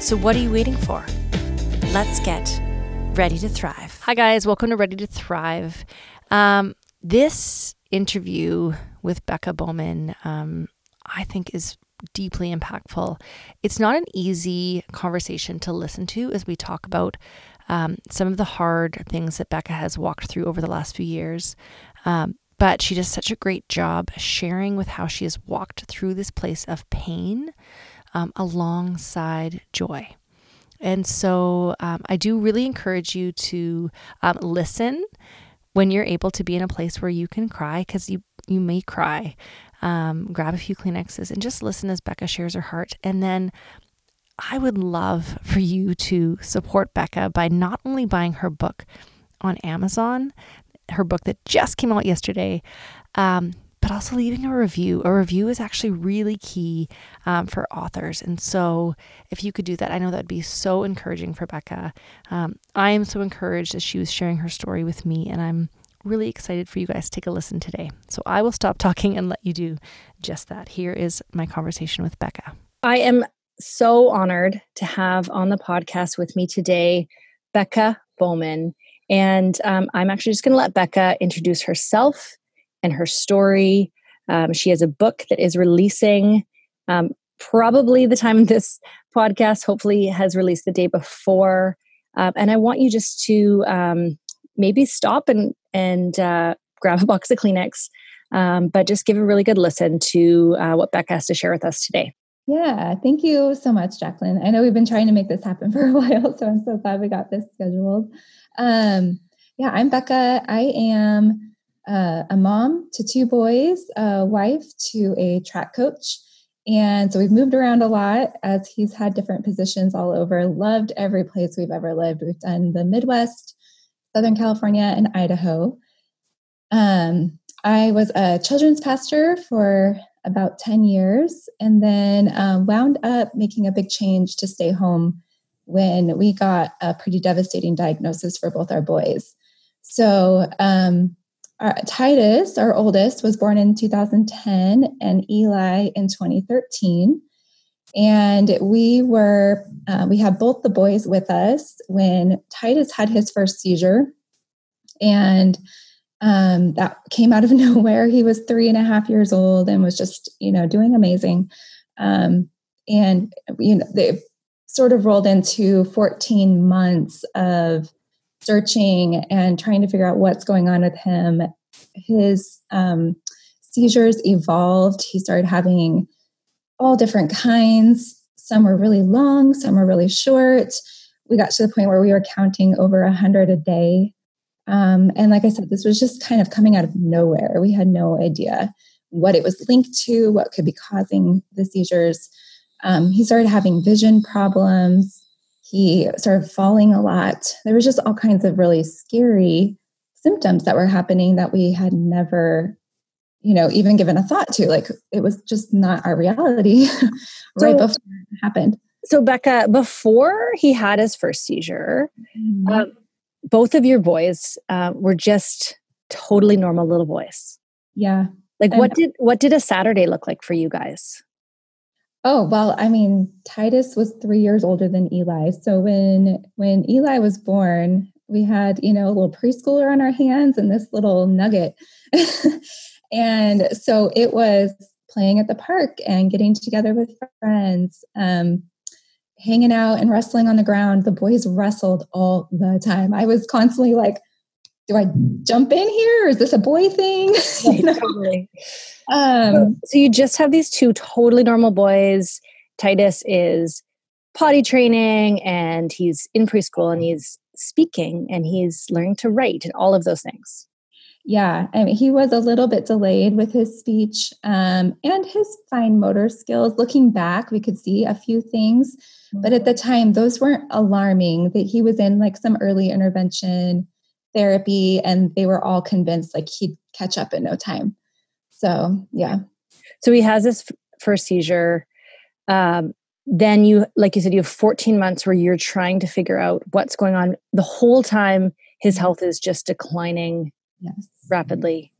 So, what are you waiting for? Let's get ready to thrive. Hi, guys. Welcome to Ready to Thrive. Um, this interview with Becca Bowman, um, I think, is deeply impactful. It's not an easy conversation to listen to as we talk about um, some of the hard things that Becca has walked through over the last few years. Um, but she does such a great job sharing with how she has walked through this place of pain um, alongside joy. And so um, I do really encourage you to um, listen when you're able to be in a place where you can cry because you you may cry. Um, grab a few Kleenexes and just listen as Becca shares her heart. And then I would love for you to support Becca by not only buying her book on Amazon, her book that just came out yesterday, um, but also leaving a review. A review is actually really key um, for authors. And so, if you could do that, I know that'd be so encouraging for Becca. Um, I am so encouraged as she was sharing her story with me, and I'm really excited for you guys to take a listen today. So, I will stop talking and let you do just that. Here is my conversation with Becca. I am so honored to have on the podcast with me today Becca Bowman. And um, I'm actually just going to let Becca introduce herself and her story. Um, she has a book that is releasing um, probably the time of this podcast hopefully has released the day before. Um, and I want you just to um, maybe stop and and uh, grab a box of Kleenex, um, but just give a really good listen to uh, what Becca has to share with us today. Yeah, thank you so much, Jacqueline. I know we've been trying to make this happen for a while, so I'm so glad we got this scheduled. Um, yeah, I'm Becca. I am uh, a mom to two boys, a wife to a track coach. And so we've moved around a lot as he's had different positions all over, loved every place we've ever lived. We've done the Midwest, Southern California, and Idaho. Um, I was a children's pastor for about 10 years and then um, wound up making a big change to stay home when we got a pretty devastating diagnosis for both our boys. So, um, our, Titus, our oldest, was born in 2010 and Eli in 2013. And we were, uh, we had both the boys with us when Titus had his first seizure. And um, that came out of nowhere. He was three and a half years old and was just, you know, doing amazing. Um, and, you know, they sort of rolled into 14 months of searching and trying to figure out what's going on with him. His um, seizures evolved. He started having all different kinds. Some were really long, some were really short. We got to the point where we were counting over a hundred a day. Um, and like I said, this was just kind of coming out of nowhere. We had no idea what it was linked to, what could be causing the seizures. Um, he started having vision problems he started falling a lot. There was just all kinds of really scary symptoms that were happening that we had never, you know, even given a thought to. Like it was just not our reality right so, before it happened. So, Becca, before he had his first seizure, mm-hmm. um, both of your boys uh, were just totally normal little boys. Yeah. Like, what did what did a Saturday look like for you guys? Oh, well, I mean, Titus was 3 years older than Eli. So when when Eli was born, we had, you know, a little preschooler on our hands and this little nugget. and so it was playing at the park and getting together with friends, um, hanging out and wrestling on the ground. The boys wrestled all the time. I was constantly like, do I jump in here? Is this a boy thing? you know? totally. Um, so you just have these two totally normal boys. Titus is potty training and he's in preschool and he's speaking and he's learning to write and all of those things. Yeah, I mean, he was a little bit delayed with his speech um, and his fine motor skills. Looking back, we could see a few things, but at the time, those weren't alarming. That he was in like some early intervention therapy, and they were all convinced like he'd catch up in no time. So, yeah. So he has this f- first seizure. Um, then you, like you said, you have 14 months where you're trying to figure out what's going on. The whole time, his mm-hmm. health is just declining yes. rapidly.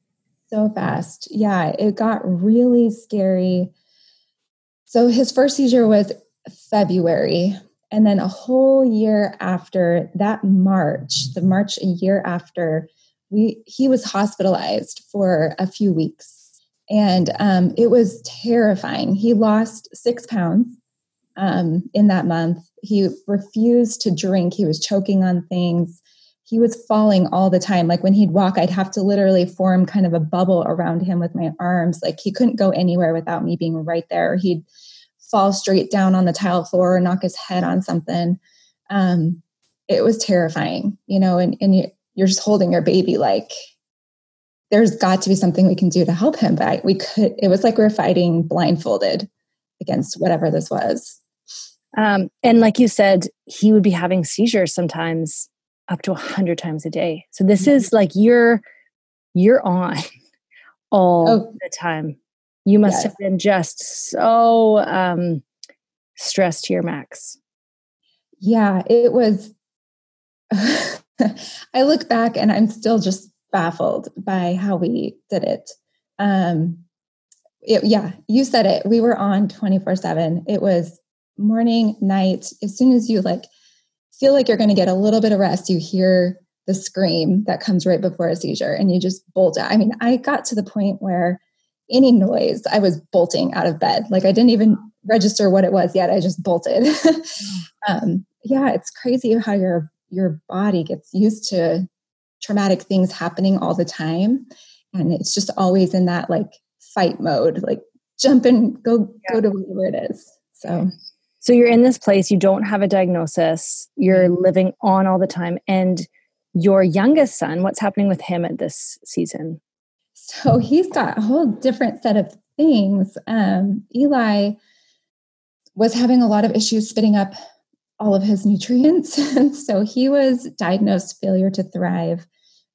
So fast. Yeah, it got really scary. So his first seizure was February. And then a whole year after that March, the March a year after, we he was hospitalized for a few weeks. And um, it was terrifying. He lost six pounds um, in that month. He refused to drink. He was choking on things he was falling all the time. Like when he'd walk, I'd have to literally form kind of a bubble around him with my arms. Like he couldn't go anywhere without me being right there. He'd fall straight down on the tile floor or knock his head on something. Um, it was terrifying, you know, and, and you, you're just holding your baby like there's got to be something we can do to help him. But I, we could, it was like we are fighting blindfolded against whatever this was. Um, and like you said, he would be having seizures sometimes up to a hundred times a day. So this mm-hmm. is like you're you're on all oh. the time. You must yes. have been just so um, stressed to your max. Yeah, it was. I look back and I'm still just baffled by how we did it. Um, it, yeah, you said it. We were on 24 7. It was morning, night. As soon as you like feel like you're going to get a little bit of rest, you hear the scream that comes right before a seizure and you just bolt out. I mean, I got to the point where any noise, I was bolting out of bed. Like I didn't even register what it was yet. I just bolted. um, yeah, it's crazy how your your body gets used to traumatic things happening all the time, and it's just always in that like fight mode, like jump and go yeah. go to where it is. So so you're in this place, you don't have a diagnosis, you're mm-hmm. living on all the time. And your youngest son, what's happening with him at this season? So he's got a whole different set of things. Um, Eli was having a lot of issues spitting up all of his nutrients. so he was diagnosed failure to thrive.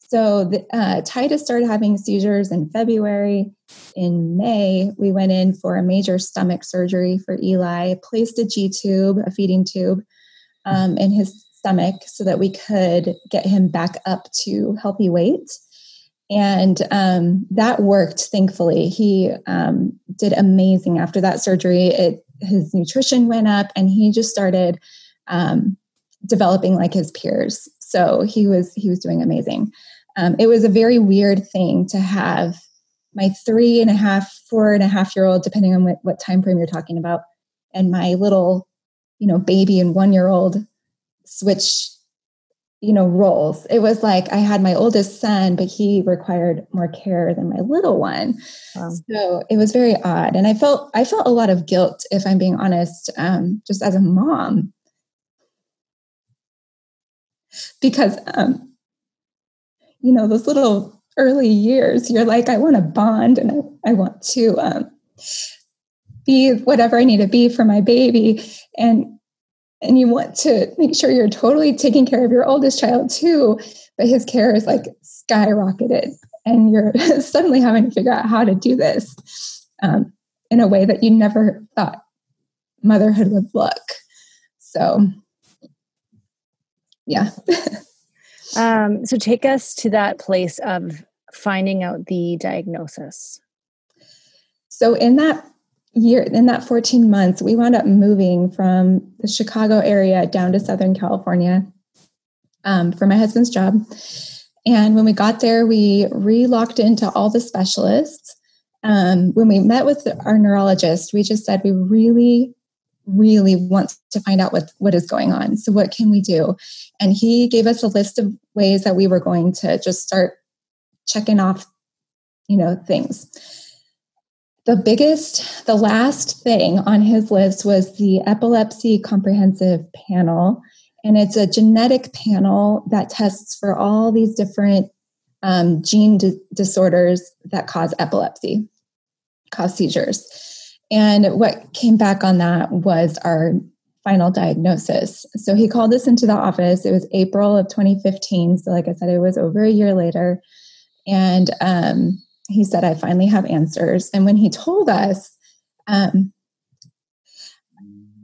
So the, uh, Titus started having seizures in February. In May, we went in for a major stomach surgery for Eli, placed a G tube, a feeding tube, um, in his stomach so that we could get him back up to healthy weight. And um, that worked, thankfully. He um, did amazing after that surgery. It, his nutrition went up and he just started um, developing like his peers. So he was he was doing amazing um, it was a very weird thing to have my three and a half, four and a half year old, depending on what, what time frame you're talking about, and my little, you know, baby and one year old switch, you know, roles. It was like I had my oldest son, but he required more care than my little one. Wow. So it was very odd, and I felt I felt a lot of guilt, if I'm being honest, um, just as a mom, because um, you know, those little early years, you're like, I want to bond and I, I want to um, be whatever I need to be for my baby. And and you want to make sure you're totally taking care of your oldest child too, but his care is like skyrocketed, and you're suddenly having to figure out how to do this um, in a way that you never thought motherhood would look. So, yeah. Um, so take us to that place of finding out the diagnosis. So in that year, in that 14 months, we wound up moving from the Chicago area down to Southern California um, for my husband's job. And when we got there, we re-locked into all the specialists. Um, when we met with our neurologist, we just said we really really wants to find out what, what is going on. So, what can we do? And he gave us a list of ways that we were going to just start checking off, you know, things. The biggest, the last thing on his list was the epilepsy comprehensive panel. And it's a genetic panel that tests for all these different um, gene di- disorders that cause epilepsy, cause seizures. And what came back on that was our final diagnosis. So he called us into the office. It was April of 2015. So, like I said, it was over a year later. And um, he said, I finally have answers. And when he told us, um,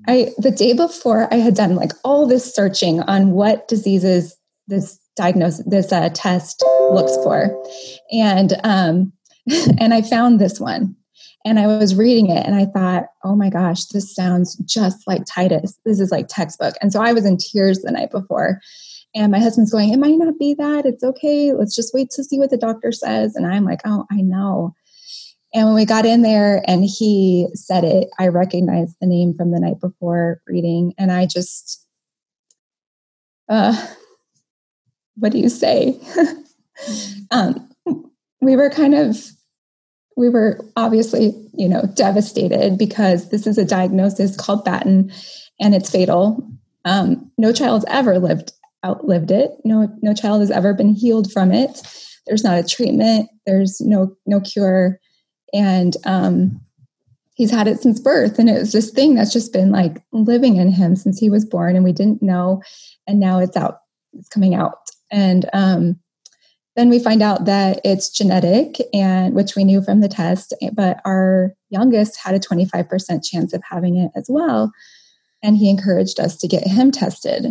I the day before I had done like all this searching on what diseases this diagnosis this uh, test looks for, and um, and I found this one, and I was reading it, and I thought, oh my gosh, this sounds just like Titus. This is like textbook, and so I was in tears the night before. And my husband's going, It might not be that. It's okay. Let's just wait to see what the doctor says. And I'm like, Oh, I know. And when we got in there and he said it, I recognized the name from the night before reading. And I just, uh, what do you say? um, we were kind of, we were obviously, you know, devastated because this is a diagnosis called Batten and it's fatal. Um, no child's ever lived outlived it. No, no child has ever been healed from it. There's not a treatment. There's no no cure and um, he's had it since birth and it was this thing that's just been like living in him since he was born and we didn't know and now it's out it's coming out and um, then we find out that it's genetic and which we knew from the test but our youngest had a 25% chance of having it as well and he encouraged us to get him tested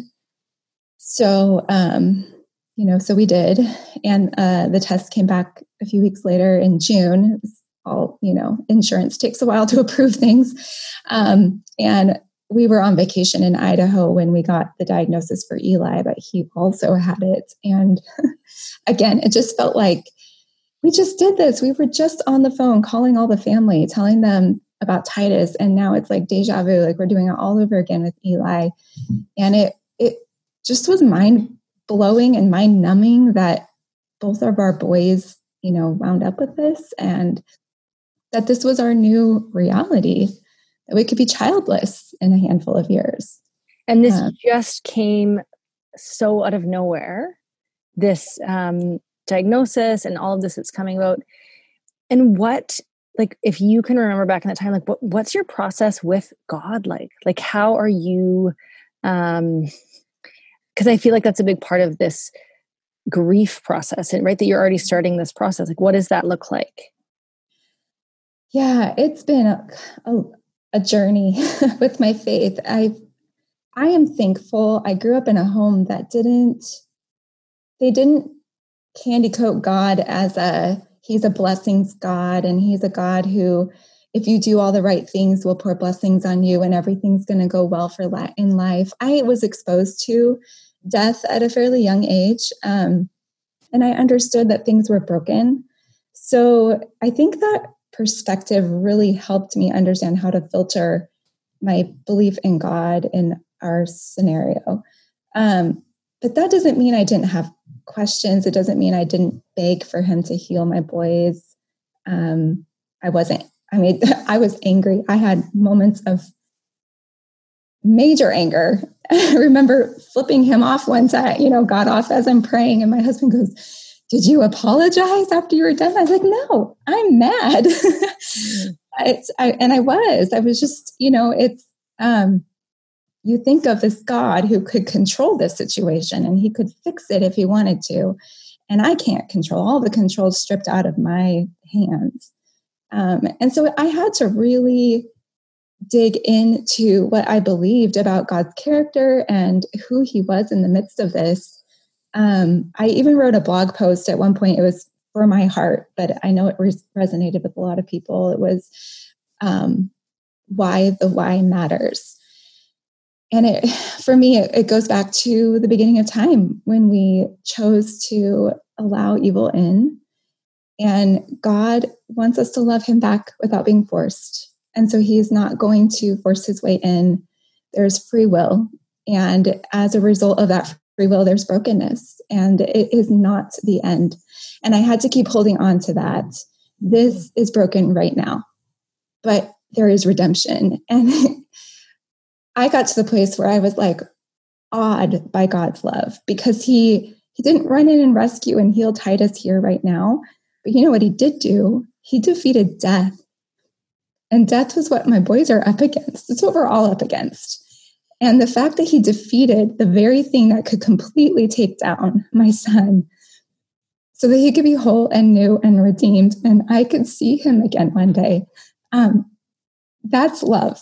so um, you know so we did. And uh, the test came back a few weeks later in june. All you know insurance takes a while to approve things. Um, and we were on vacation in idaho when we got the diagnosis for eli but he also had it. And again it just felt like we just did this. We were just on the phone calling all the family telling them about titus. And now it's like deja vu like we're doing it all over again with eli. And it it just was mind blowing and mind numbing that both of our boys you know wound up with this and that this was our new reality, that we could be childless in a handful of years. And this um, just came so out of nowhere, this um, diagnosis and all of this that's coming about. And what, like, if you can remember back in that time, like, what, what's your process with God like? Like, how are you? Um, because I feel like that's a big part of this grief process, and right that you're already starting this process. Like, what does that look like? Yeah, it's been a, a, a journey with my faith. I I am thankful. I grew up in a home that didn't they didn't candy coat God as a he's a blessings God and he's a God who if you do all the right things will pour blessings on you and everything's going to go well for in life. I was exposed to death at a fairly young age um, and I understood that things were broken. So I think that perspective really helped me understand how to filter my belief in God in our scenario. Um, but that doesn't mean I didn't have questions. It doesn't mean I didn't beg for him to heal my boys. Um, I wasn't, I mean, I was angry. I had moments of major anger. I remember flipping him off once I, you know, got off as I'm praying, and my husband goes, did you apologize after you were done? I was like, no, I'm mad. it's, I, and I was, I was just, you know, it's, um, you think of this God who could control this situation and he could fix it if he wanted to. And I can't control all the control stripped out of my hands. Um, and so I had to really dig into what I believed about God's character and who he was in the midst of this um, I even wrote a blog post at one point. It was for my heart, but I know it res- resonated with a lot of people. It was um, why the why matters. And it, for me, it, it goes back to the beginning of time when we chose to allow evil in. And God wants us to love him back without being forced. And so he is not going to force his way in. There's free will. And as a result of that free will, there's brokenness, and it is not the end. And I had to keep holding on to that. This is broken right now, but there is redemption. And I got to the place where I was like awed by God's love because he He didn't run in and rescue and heal Titus here right now. But you know what he did do? He defeated death. And death was what my boys are up against. It's what we're all up against. And the fact that he defeated the very thing that could completely take down my son so that he could be whole and new and redeemed and I could see him again one day. Um, that's love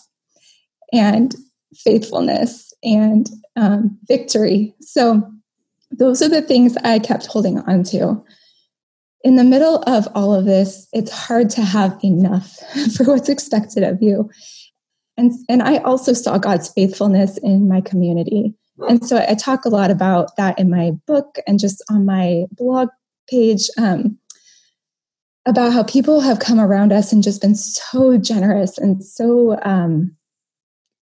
and faithfulness and um, victory. So those are the things I kept holding on to. In the middle of all of this, it's hard to have enough for what's expected of you. And, and I also saw God's faithfulness in my community. And so I talk a lot about that in my book and just on my blog page um, about how people have come around us and just been so generous and so um,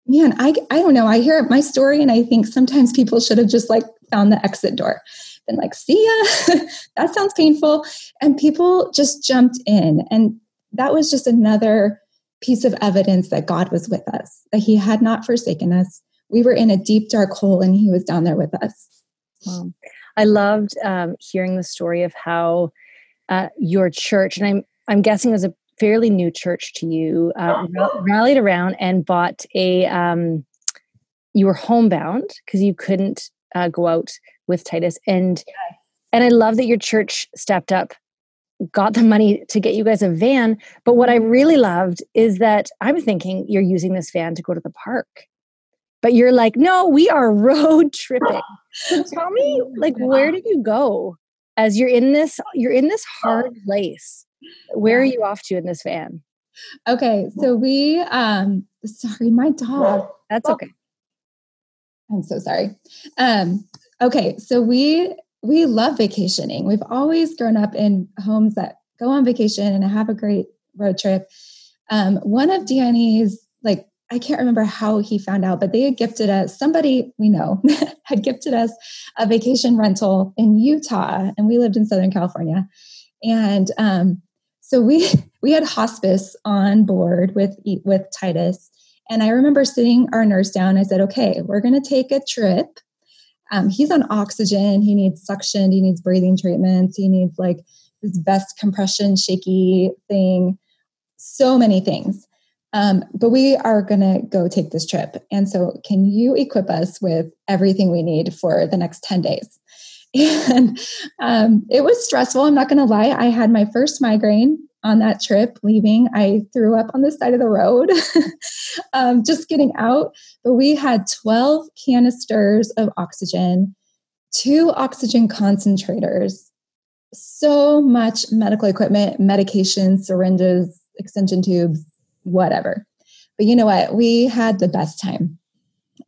man I, I don't know i hear my story and i think sometimes people should have just like found the exit door been like see ya that sounds painful and people just jumped in and that was just another piece of evidence that god was with us that he had not forsaken us we were in a deep dark hole and he was down there with us wow. I loved um, hearing the story of how uh, your church, and I'm I'm guessing it was a fairly new church to you, uh, rallied around and bought a. Um, you were homebound because you couldn't uh, go out with Titus, and and I love that your church stepped up, got the money to get you guys a van. But what I really loved is that I'm thinking you're using this van to go to the park but you're like, no, we are road tripping. So tell me, like, where did you go as you're in this? You're in this hard place. Where are you off to in this van? Okay, so we, um, sorry, my dog. That's okay. I'm so sorry. Um, okay, so we we love vacationing. We've always grown up in homes that go on vacation and have a great road trip. Um, one of Danny's like I can't remember how he found out, but they had gifted us, somebody we know had gifted us a vacation rental in Utah, and we lived in Southern California. And um, so we we had hospice on board with with Titus. And I remember sitting our nurse down. I said, "Okay, we're going to take a trip. Um, he's on oxygen. He needs suction. He needs breathing treatments. He needs like this vest compression shaky thing. So many things." Um, but we are going to go take this trip. And so, can you equip us with everything we need for the next 10 days? And um, it was stressful. I'm not going to lie. I had my first migraine on that trip leaving. I threw up on the side of the road um, just getting out. But we had 12 canisters of oxygen, two oxygen concentrators, so much medical equipment, medications, syringes, extension tubes, whatever. But you know what? We had the best time.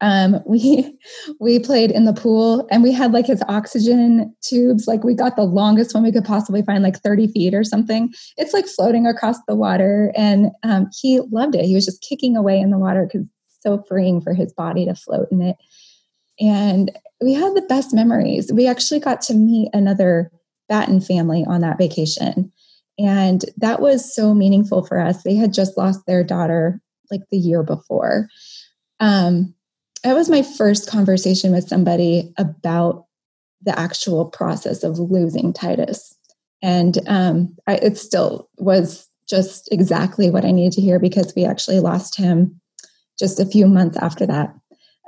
Um, we we played in the pool and we had like his oxygen tubes. Like we got the longest one we could possibly find, like 30 feet or something. It's like floating across the water. And um, he loved it. He was just kicking away in the water because it's so freeing for his body to float in it. And we had the best memories. We actually got to meet another Batten family on that vacation. And that was so meaningful for us. They had just lost their daughter like the year before. Um, that was my first conversation with somebody about the actual process of losing Titus. And um, I, it still was just exactly what I needed to hear because we actually lost him just a few months after that.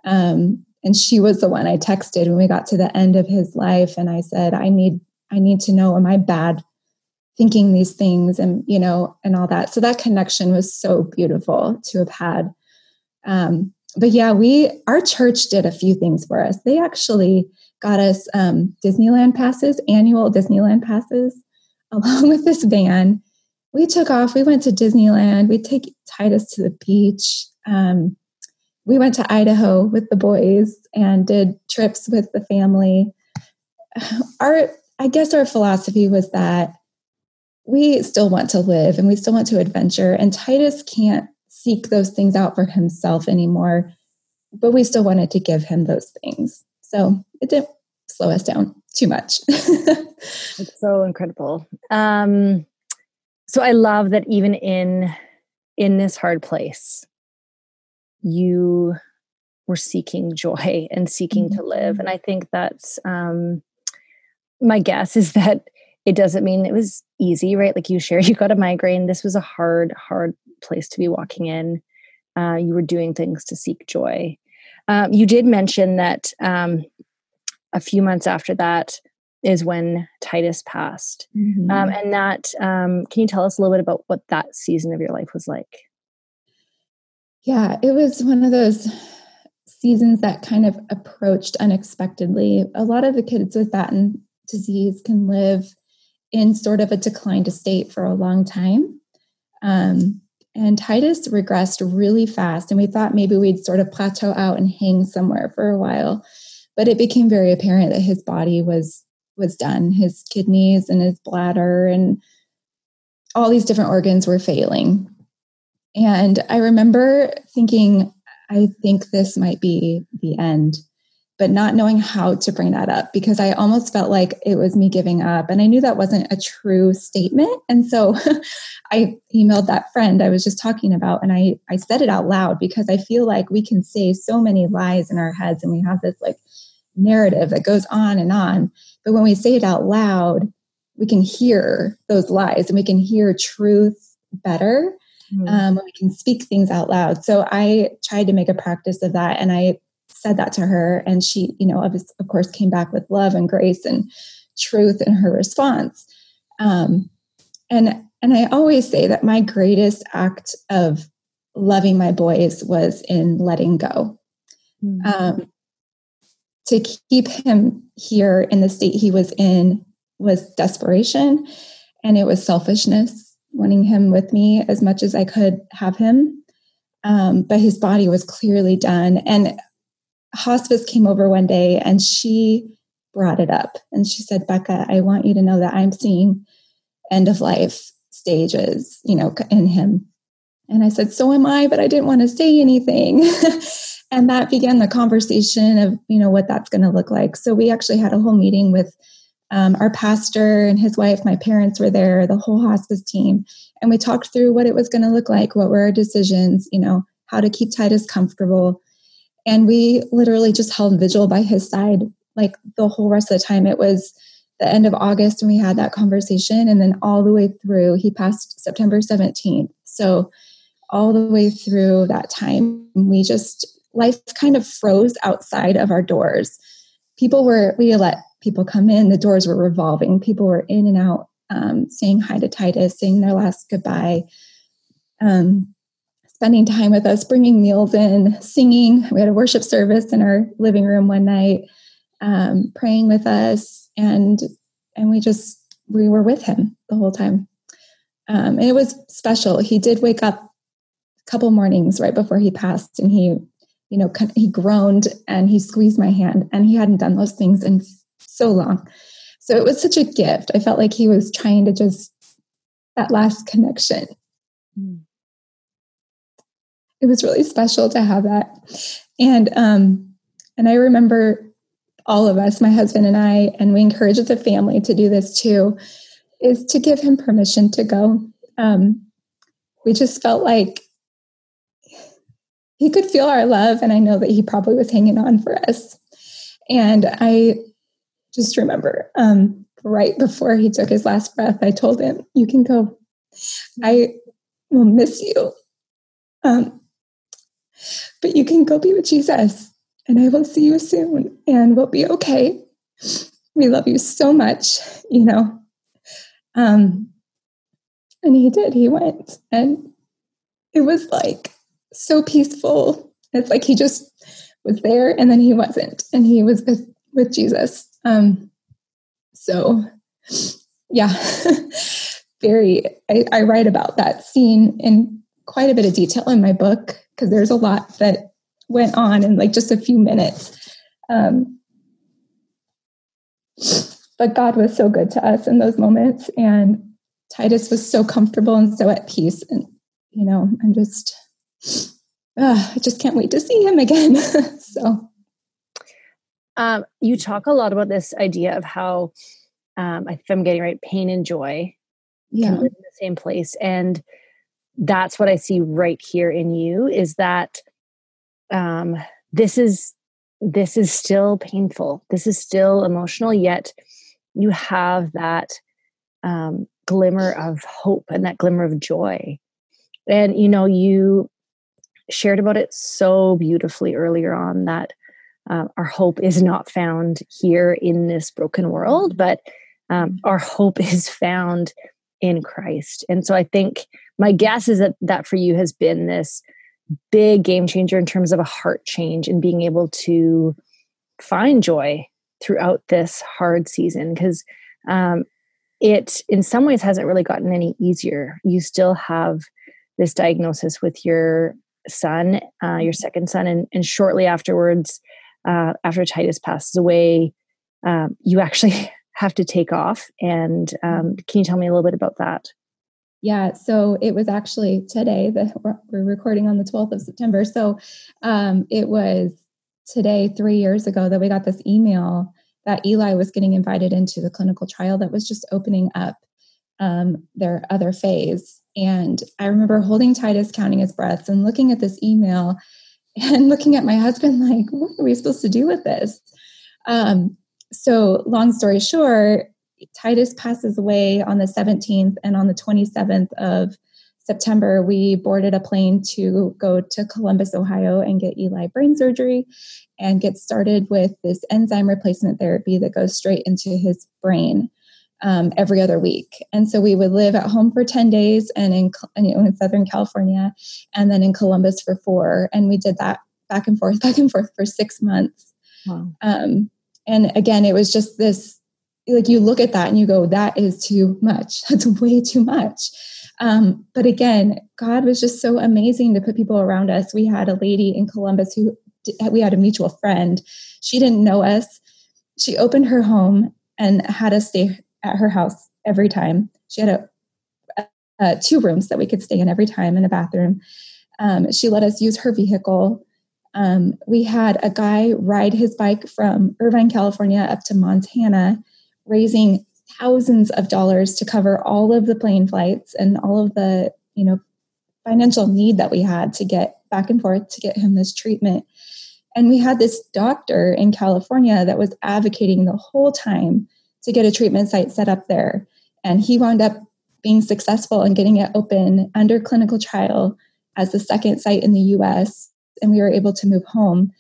Um, and she was the one I texted when we got to the end of his life, and I said, "I need, I need to know, am I bad thinking these things and you know and all that so that connection was so beautiful to have had um, but yeah we our church did a few things for us they actually got us um, disneyland passes annual disneyland passes along with this van we took off we went to disneyland we take titus to the beach um, we went to idaho with the boys and did trips with the family our i guess our philosophy was that we still want to live and we still want to adventure. And Titus can't seek those things out for himself anymore, but we still wanted to give him those things. So it didn't slow us down too much. it's so incredible. Um, so I love that even in in this hard place, you were seeking joy and seeking mm-hmm. to live. And I think that's um, my guess is that it doesn't mean it was easy, right? Like you shared, you got a migraine. This was a hard, hard place to be walking in. Uh, you were doing things to seek joy. Um, you did mention that um, a few months after that is when Titus passed. Mm-hmm. Um, and that, um, can you tell us a little bit about what that season of your life was like? Yeah, it was one of those seasons that kind of approached unexpectedly. A lot of the kids with Batten disease can live in sort of a declined state for a long time. Um, and Titus regressed really fast, and we thought maybe we'd sort of plateau out and hang somewhere for a while. But it became very apparent that his body was was done. His kidneys and his bladder and all these different organs were failing. And I remember thinking, I think this might be the end but not knowing how to bring that up because I almost felt like it was me giving up. And I knew that wasn't a true statement. And so I emailed that friend I was just talking about and I, I said it out loud because I feel like we can say so many lies in our heads and we have this like narrative that goes on and on. But when we say it out loud, we can hear those lies and we can hear truth better mm-hmm. um, when we can speak things out loud. So I tried to make a practice of that and I said that to her and she you know of, of course came back with love and grace and truth in her response. Um, and and i always say that my greatest act of loving my boys was in letting go. Mm-hmm. um, to keep him here in the state he was in was desperation and it was selfishness wanting him with me as much as i could have him. Um, but his body was clearly done and hospice came over one day and she brought it up and she said, Becca, I want you to know that I'm seeing end of life stages, you know, in him. And I said, So am I, but I didn't want to say anything. and that began the conversation of, you know, what that's going to look like. So we actually had a whole meeting with um, our pastor and his wife, my parents were there, the whole hospice team. And we talked through what it was going to look like, what were our decisions, you know, how to keep Titus comfortable, and we literally just held vigil by his side like the whole rest of the time. It was the end of August when we had that conversation. And then all the way through, he passed September 17th. So all the way through that time, we just, life kind of froze outside of our doors. People were, we let people come in, the doors were revolving. People were in and out, um, saying hi to Titus, saying their last goodbye. Um, spending time with us, bringing meals in, singing. We had a worship service in our living room one night, um, praying with us, and and we just we were with him the whole time. Um, and it was special. He did wake up a couple mornings right before he passed, and he, you know, he groaned and he squeezed my hand, and he hadn't done those things in so long. So it was such a gift. I felt like he was trying to just that last connection. Mm it was really special to have that. And um, and I remember all of us, my husband and I, and we encouraged the family to do this too, is to give him permission to go. Um, we just felt like he could feel our love, and I know that he probably was hanging on for us. And I just remember um, right before he took his last breath, I told him, "You can go. I will miss you." Um, but you can go be with Jesus, and I will see you soon, and we'll be okay. We love you so much, you know. Um, and he did, he went, and it was like so peaceful. It's like he just was there and then he wasn't, and he was with, with Jesus. Um, so, yeah, very, I, I write about that scene in quite a bit of detail in my book because there's a lot that went on in like just a few minutes. Um, but God was so good to us in those moments, and Titus was so comfortable and so at peace. And you know, I'm just, uh, I just can't wait to see him again. so, um, you talk a lot about this idea of how, um, if I'm getting right, pain and joy yeah. can live in the same place, and that's what I see right here in you is that um, this is this is still painful. This is still emotional, yet you have that um, glimmer of hope and that glimmer of joy. And, you know, you shared about it so beautifully earlier on that uh, our hope is not found here in this broken world, but um, our hope is found in Christ. And so I think my guess is that that for you has been this big game changer in terms of a heart change and being able to find joy throughout this hard season because um, it in some ways hasn't really gotten any easier you still have this diagnosis with your son uh, your second son and, and shortly afterwards uh, after titus passes away um, you actually have to take off and um, can you tell me a little bit about that yeah, so it was actually today that we're recording on the 12th of September. So um, it was today, three years ago, that we got this email that Eli was getting invited into the clinical trial that was just opening up um, their other phase. And I remember holding Titus, counting his breaths, and looking at this email and looking at my husband like, what are we supposed to do with this? Um, so, long story short, Titus passes away on the 17th, and on the 27th of September, we boarded a plane to go to Columbus, Ohio, and get Eli brain surgery and get started with this enzyme replacement therapy that goes straight into his brain um, every other week. And so we would live at home for 10 days and in, you know, in Southern California and then in Columbus for four. And we did that back and forth, back and forth for six months. Wow. Um, and again, it was just this like you look at that and you go, that is too much. That's way too much. Um, but again, God was just so amazing to put people around us. We had a lady in Columbus who we had a mutual friend. She didn't know us. She opened her home and had us stay at her house every time. She had a, a two rooms that we could stay in every time and a bathroom. Um, she let us use her vehicle. Um, we had a guy ride his bike from Irvine, California up to Montana raising thousands of dollars to cover all of the plane flights and all of the you know financial need that we had to get back and forth to get him this treatment. And we had this doctor in california that was advocating the whole time to get a treatment site set up there. And he wound up being successful in getting it open under clinical trial as the second site in the us and we were able to move home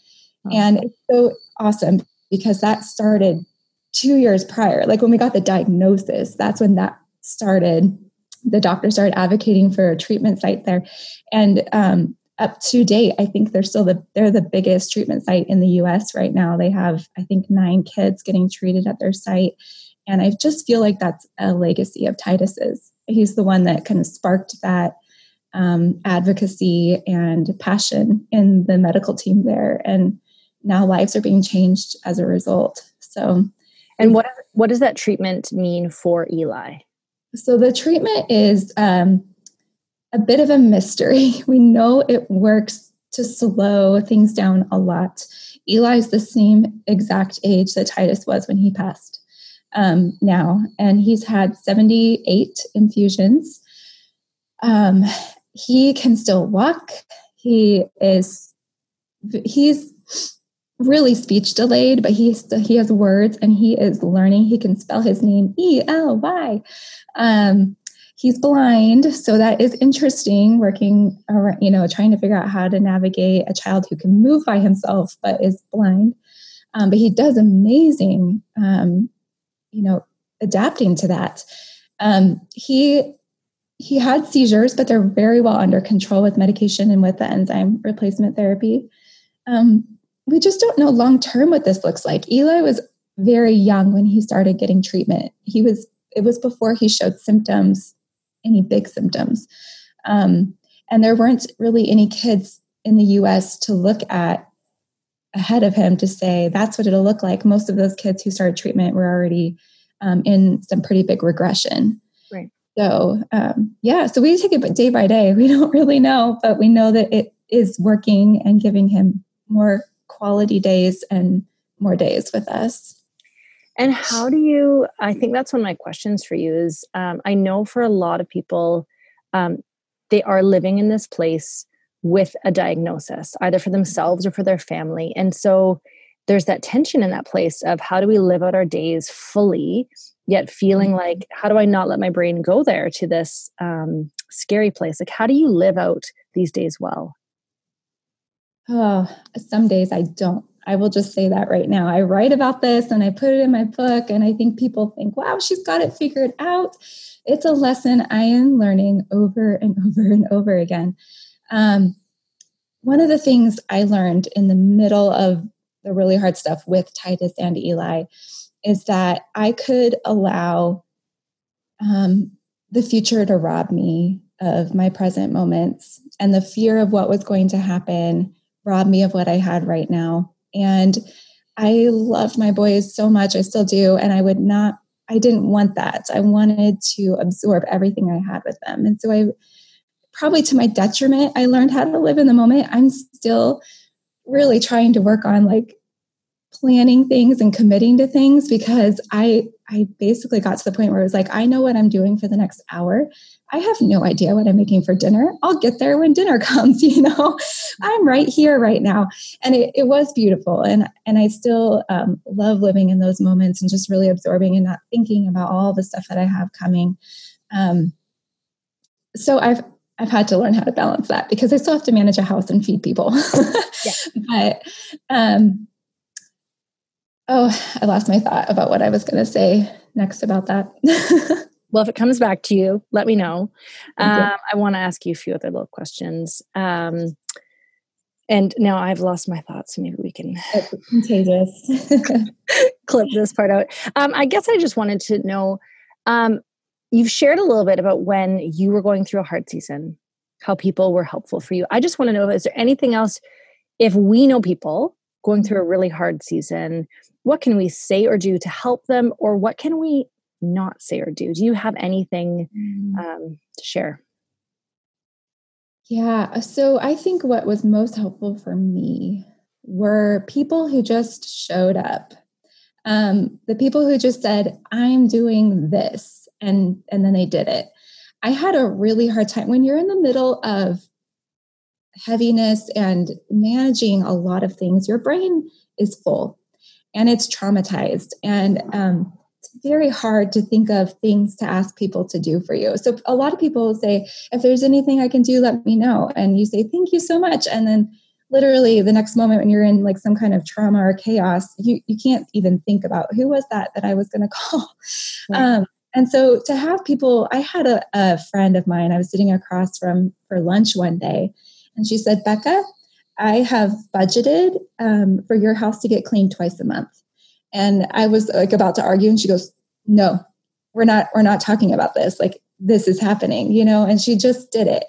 and it's so awesome because that started two years prior, like when we got the diagnosis, that's when that started. The doctor started advocating for a treatment site there. And um, up to date, I think they're still the they're the biggest treatment site in the US right now. They have, I think, nine kids getting treated at their site. And I just feel like that's a legacy of Titus's. He's the one that kind of sparked that um, advocacy and passion in the medical team there. And now lives are being changed as a result. So and what what does that treatment mean for Eli? So the treatment is um, a bit of a mystery. We know it works to slow things down a lot. Eli is the same exact age that Titus was when he passed um, now, and he's had 78 infusions. Um, he can still walk. He is he's really speech delayed, but he still, he has words and he is learning. He can spell his name E L Y. Um, he's blind, so that is interesting. Working, around, you know, trying to figure out how to navigate a child who can move by himself but is blind. Um, but he does amazing. Um, you know, adapting to that. Um, he he had seizures, but they're very well under control with medication and with the enzyme replacement therapy. Um, we just don't know long term what this looks like. Eli was very young when he started getting treatment. He was it was before he showed symptoms, any big symptoms, um, and there weren't really any kids in the U.S. to look at ahead of him to say that's what it'll look like. Most of those kids who started treatment were already um, in some pretty big regression. So um, yeah, so we take it day by day. We don't really know, but we know that it is working and giving him more quality days and more days with us. And how do you? I think that's one of my questions for you is um, I know for a lot of people, um, they are living in this place with a diagnosis, either for themselves or for their family. And so there's that tension in that place of how do we live out our days fully yet feeling like how do i not let my brain go there to this um, scary place? Like how do you live out these days well? Oh some days i don't. I will just say that right now. I write about this and i put it in my book and i think people think wow she's got it figured out. It's a lesson i am learning over and over and over again. Um, one of the things i learned in the middle of the really hard stuff with titus and Ely is that I could allow um, the future to rob me of my present moments and the fear of what was going to happen rob me of what I had right now. And I loved my boys so much. I still do. And I would not, I didn't want that. I wanted to absorb everything I had with them. And so I, probably to my detriment, I learned how to live in the moment. I'm still really trying to work on like planning things and committing to things because I I basically got to the point where it was like I know what I'm doing for the next hour. I have no idea what I'm making for dinner. I'll get there when dinner comes, you know. I'm right here right now. And it, it was beautiful. And and I still um, love living in those moments and just really absorbing and not thinking about all the stuff that I have coming. Um, so I've I've had to learn how to balance that because I still have to manage a house and feed people. yeah. But um, Oh, I lost my thought about what I was going to say next about that. well, if it comes back to you, let me know. Um, I want to ask you a few other little questions. Um, and now I've lost my thoughts, so maybe we can it's contagious. clip this part out. Um, I guess I just wanted to know. Um, you've shared a little bit about when you were going through a hard season, how people were helpful for you. I just want to know: is there anything else? If we know people going through a really hard season what can we say or do to help them or what can we not say or do do you have anything mm. um, to share yeah so i think what was most helpful for me were people who just showed up um, the people who just said i'm doing this and and then they did it i had a really hard time when you're in the middle of heaviness and managing a lot of things your brain is full and it's traumatized. And um, it's very hard to think of things to ask people to do for you. So a lot of people say, if there's anything I can do, let me know. And you say, thank you so much. And then literally the next moment when you're in like some kind of trauma or chaos, you, you can't even think about who was that that I was going to call. Right. Um, and so to have people, I had a, a friend of mine, I was sitting across from for lunch one day, and she said, Becca, I have budgeted um, for your house to get cleaned twice a month. And I was like about to argue, and she goes, "No, we're not. We're not talking about this. Like this is happening, you know." And she just did it.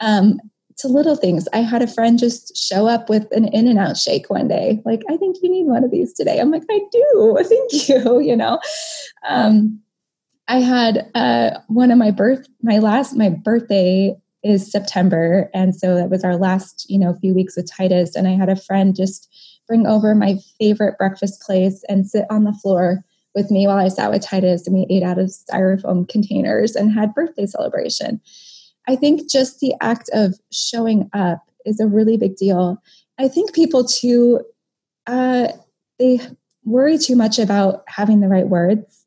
Um, to little things. I had a friend just show up with an in and out shake one day. Like, I think you need one of these today. I'm like, I do. Thank you. You know, um, I had uh, one of my birth, my last, my birthday is September. And so that was our last, you know, few weeks with Titus. And I had a friend just bring over my favorite breakfast place and sit on the floor with me while I sat with Titus and we ate out of styrofoam containers and had birthday celebration. I think just the act of showing up is a really big deal. I think people too, uh, they worry too much about having the right words.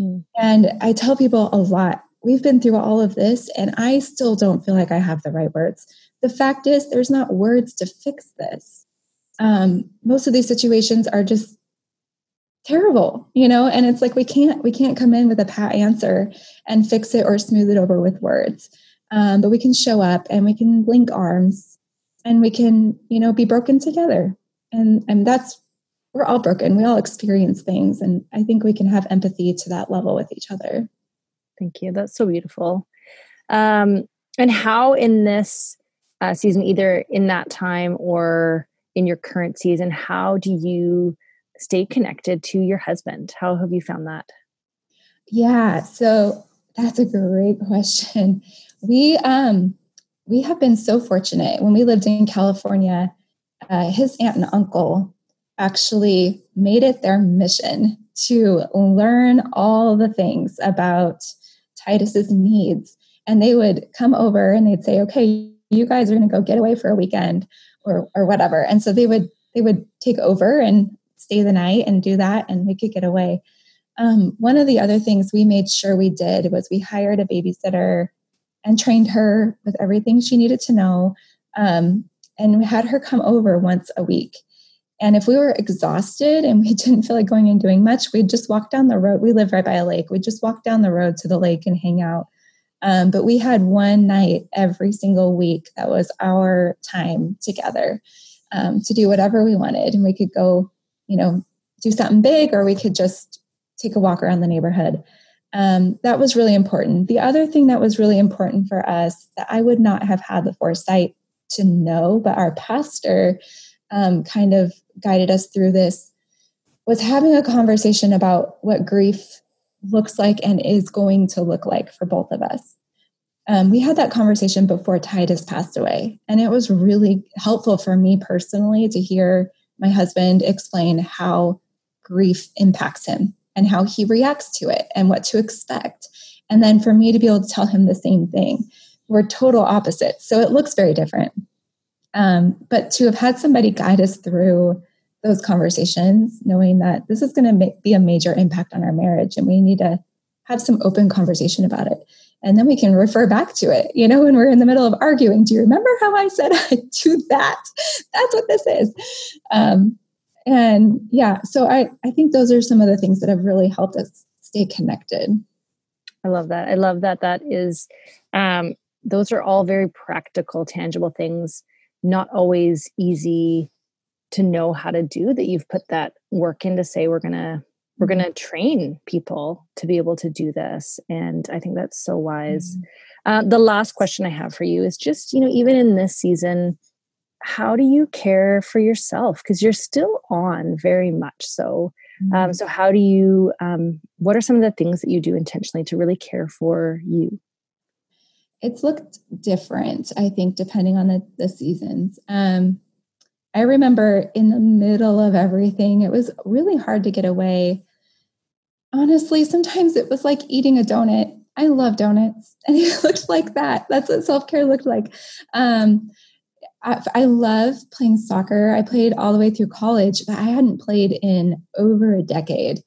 Mm. And I tell people a lot we've been through all of this and I still don't feel like I have the right words. The fact is, there's not words to fix this. Um, most of these situations are just terrible, you know, and it's like we can't we can't come in with a pat answer and fix it or smooth it over with words. Um, but we can show up and we can link arms and we can, you know, be broken together. And and that's we're all broken. We all experience things, and I think we can have empathy to that level with each other. Thank you. That's so beautiful. Um, and how in this uh, season, either in that time or in your current season, how do you stay connected to your husband? How have you found that? Yeah, so that's a great question. We um we have been so fortunate when we lived in California. Uh, his aunt and uncle actually made it their mission to learn all the things about Titus's needs. And they would come over and they'd say, okay, you guys are going to go get away for a weekend or, or whatever. And so they would, they would take over and stay the night and do that and we could get away. Um, one of the other things we made sure we did was we hired a babysitter and trained her with everything she needed to know. Um, and we had her come over once a week. And if we were exhausted and we didn't feel like going and doing much, we'd just walk down the road. We live right by a lake. We'd just walk down the road to the lake and hang out. Um, but we had one night every single week that was our time together um, to do whatever we wanted. And we could go, you know, do something big or we could just take a walk around the neighborhood. Um, that was really important. The other thing that was really important for us that I would not have had the foresight to know, but our pastor um, kind of guided us through this was having a conversation about what grief looks like and is going to look like for both of us. Um, we had that conversation before Titus passed away, and it was really helpful for me personally to hear my husband explain how grief impacts him and how he reacts to it and what to expect. And then for me to be able to tell him the same thing. We're total opposites. So it looks very different. Um, but to have had somebody guide us through those conversations, knowing that this is going to be a major impact on our marriage and we need to have some open conversation about it. And then we can refer back to it. You know, when we're in the middle of arguing, do you remember how I said I'd do that? That's what this is. Um, and yeah, so I, I think those are some of the things that have really helped us stay connected. I love that. I love that. That is, um, those are all very practical, tangible things, not always easy to know how to do that you've put that work in to say we're going to we're going to mm-hmm. train people to be able to do this and i think that's so wise mm-hmm. uh, the last question i have for you is just you know even in this season how do you care for yourself because you're still on very much so um, mm-hmm. um, so how do you um, what are some of the things that you do intentionally to really care for you it's looked different i think depending on the, the seasons. Um, i remember in the middle of everything it was really hard to get away. Honestly sometimes it was like eating a donut. I love donuts and it looked like that. That's what self-care looked like. Um, I, I love playing soccer. I played all the way through college, but I hadn't played in over a decade.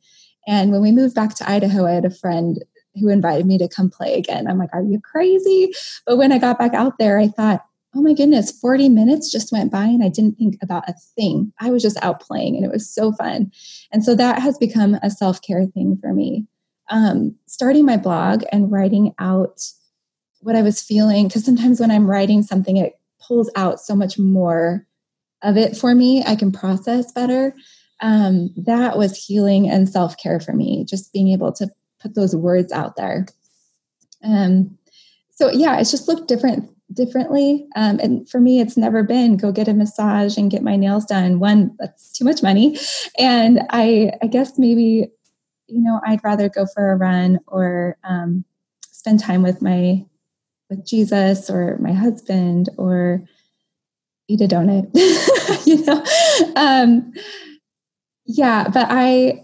And when we moved back to Idaho, I had a friend who invited me to come play again. I'm like, are you crazy? But when I got back out there, I thought, oh my goodness, 40 minutes just went by and I didn't think about a thing. I was just out playing and it was so fun. And so that has become a self care thing for me. Um, starting my blog and writing out what I was feeling, because sometimes when I'm writing something, it pulls out so much more of it for me. I can process better. Um, that was healing and self care for me, just being able to put those words out there. Um, so yeah, it's just looked different differently. Um, and for me, it's never been go get a massage and get my nails done. One, that's too much money, and I I guess maybe you know I'd rather go for a run or um, spend time with my with Jesus or my husband or eat a donut, you know? Um, yeah, but I,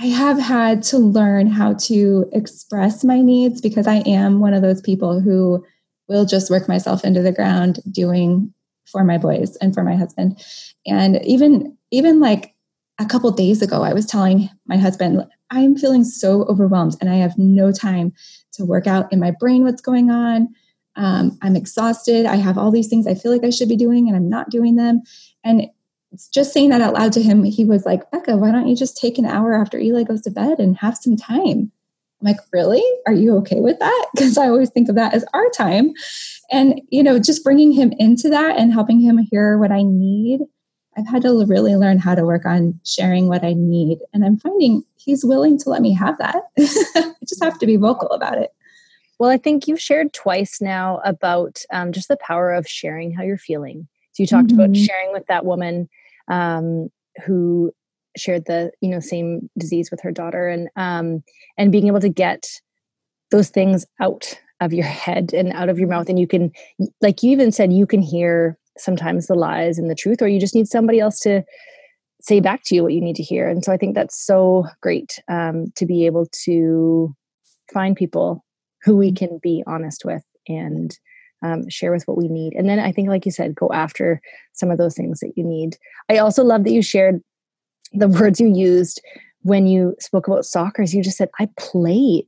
I have had to learn how to express my needs because I am one of those people who will just work myself into the ground doing for my boys and for my husband. And even even like a couple days ago, I was telling my husband, I'm feeling so overwhelmed and I have no time to work out in my brain what's going on. Um, I'm exhausted. I have all these things I feel like I should be doing and I'm not doing them. And just saying that out loud to him, he was like, Becca, why don't you just take an hour after Ely goes to bed and have some time? I'm like, really? Are you okay with that? Because I always think of that as our time. And, you know, just bringing him into that and helping him hear what I need I've had to really learn how to work on sharing what I need. And I'm finding he's willing to let me have that. I just have to be vocal about it. Well, I think you've shared twice now about um, just the power of sharing how you're feeling. So you talked mm-hmm. about sharing with that woman um, who shared the you know same disease with her daughter, and um, and being able to get those things out of your head and out of your mouth, and you can, like you even said, you can hear sometimes the lies and the truth, or you just need somebody else to say back to you what you need to hear. And so I think that's so great um, to be able to find people who we can be honest with and um, share with what we need. And then I think, like you said, go after some of those things that you need. I also love that you shared the words you used when you spoke about soccer is you just said, I played.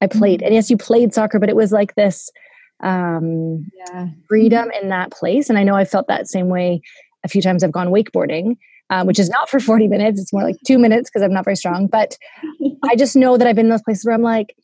I played. Mm-hmm. And yes, you played soccer, but it was like this um, yeah. freedom in that place. And I know I felt that same way a few times I've gone wakeboarding, um, which is not for 40 minutes. It's more like two minutes because I'm not very strong. But I just know that I've been in those places where I'm like,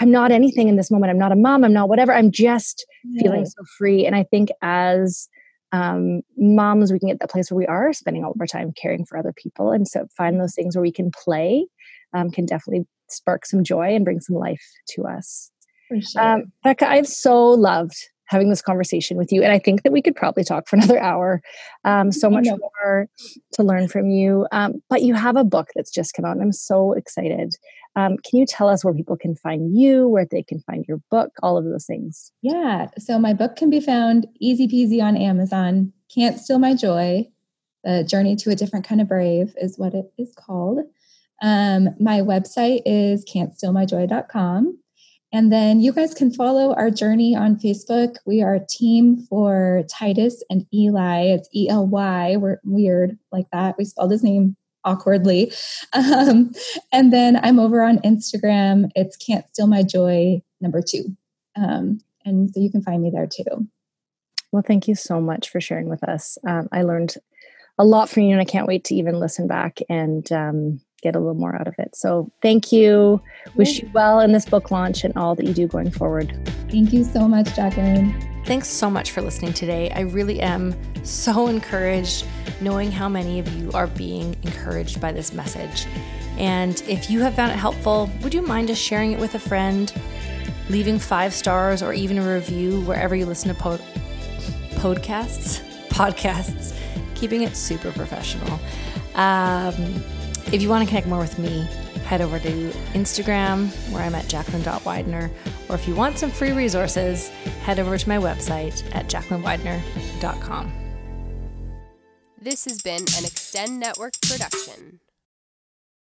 I'm not anything in this moment. I'm not a mom. I'm not whatever. I'm just yeah. feeling so free. And I think as um, moms, we can get that place where we are spending all of our time caring for other people. And so find those things where we can play um, can definitely spark some joy and bring some life to us. Sure. Um, Becca, I've so loved having this conversation with you. And I think that we could probably talk for another hour. Um, so much more to learn from you. Um, but you have a book that's just come out, and I'm so excited. Um, can you tell us where people can find you, where they can find your book, all of those things? Yeah. So my book can be found easy peasy on Amazon. Can't Steal My Joy. The Journey to a Different Kind of Brave is what it is called. Um, my website is can'tstealmyjoy.com. And then you guys can follow our journey on Facebook. We are a team for Titus and Ely. It's E L Y. We're weird like that. We spelled his name awkwardly. Um, and then I'm over on Instagram. It's Can't Steal My Joy number two. Um, and so you can find me there too. Well, thank you so much for sharing with us. Um, I learned a lot from you, and I can't wait to even listen back and um, get a little more out of it. So thank you. Wish you well in this book launch and all that you do going forward. Thank you so much, Jacqueline. Thanks so much for listening today. I really am so encouraged knowing how many of you are being encouraged by this message. And if you have found it helpful, would you mind just sharing it with a friend, leaving five stars or even a review wherever you listen to po- podcasts? Podcasts, keeping it super professional. Um, if you want to connect more with me, head over to Instagram where I'm at jacqueline.widener. Or if you want some free resources, head over to my website at jacquelinewidener.com. This has been an Extend Network production.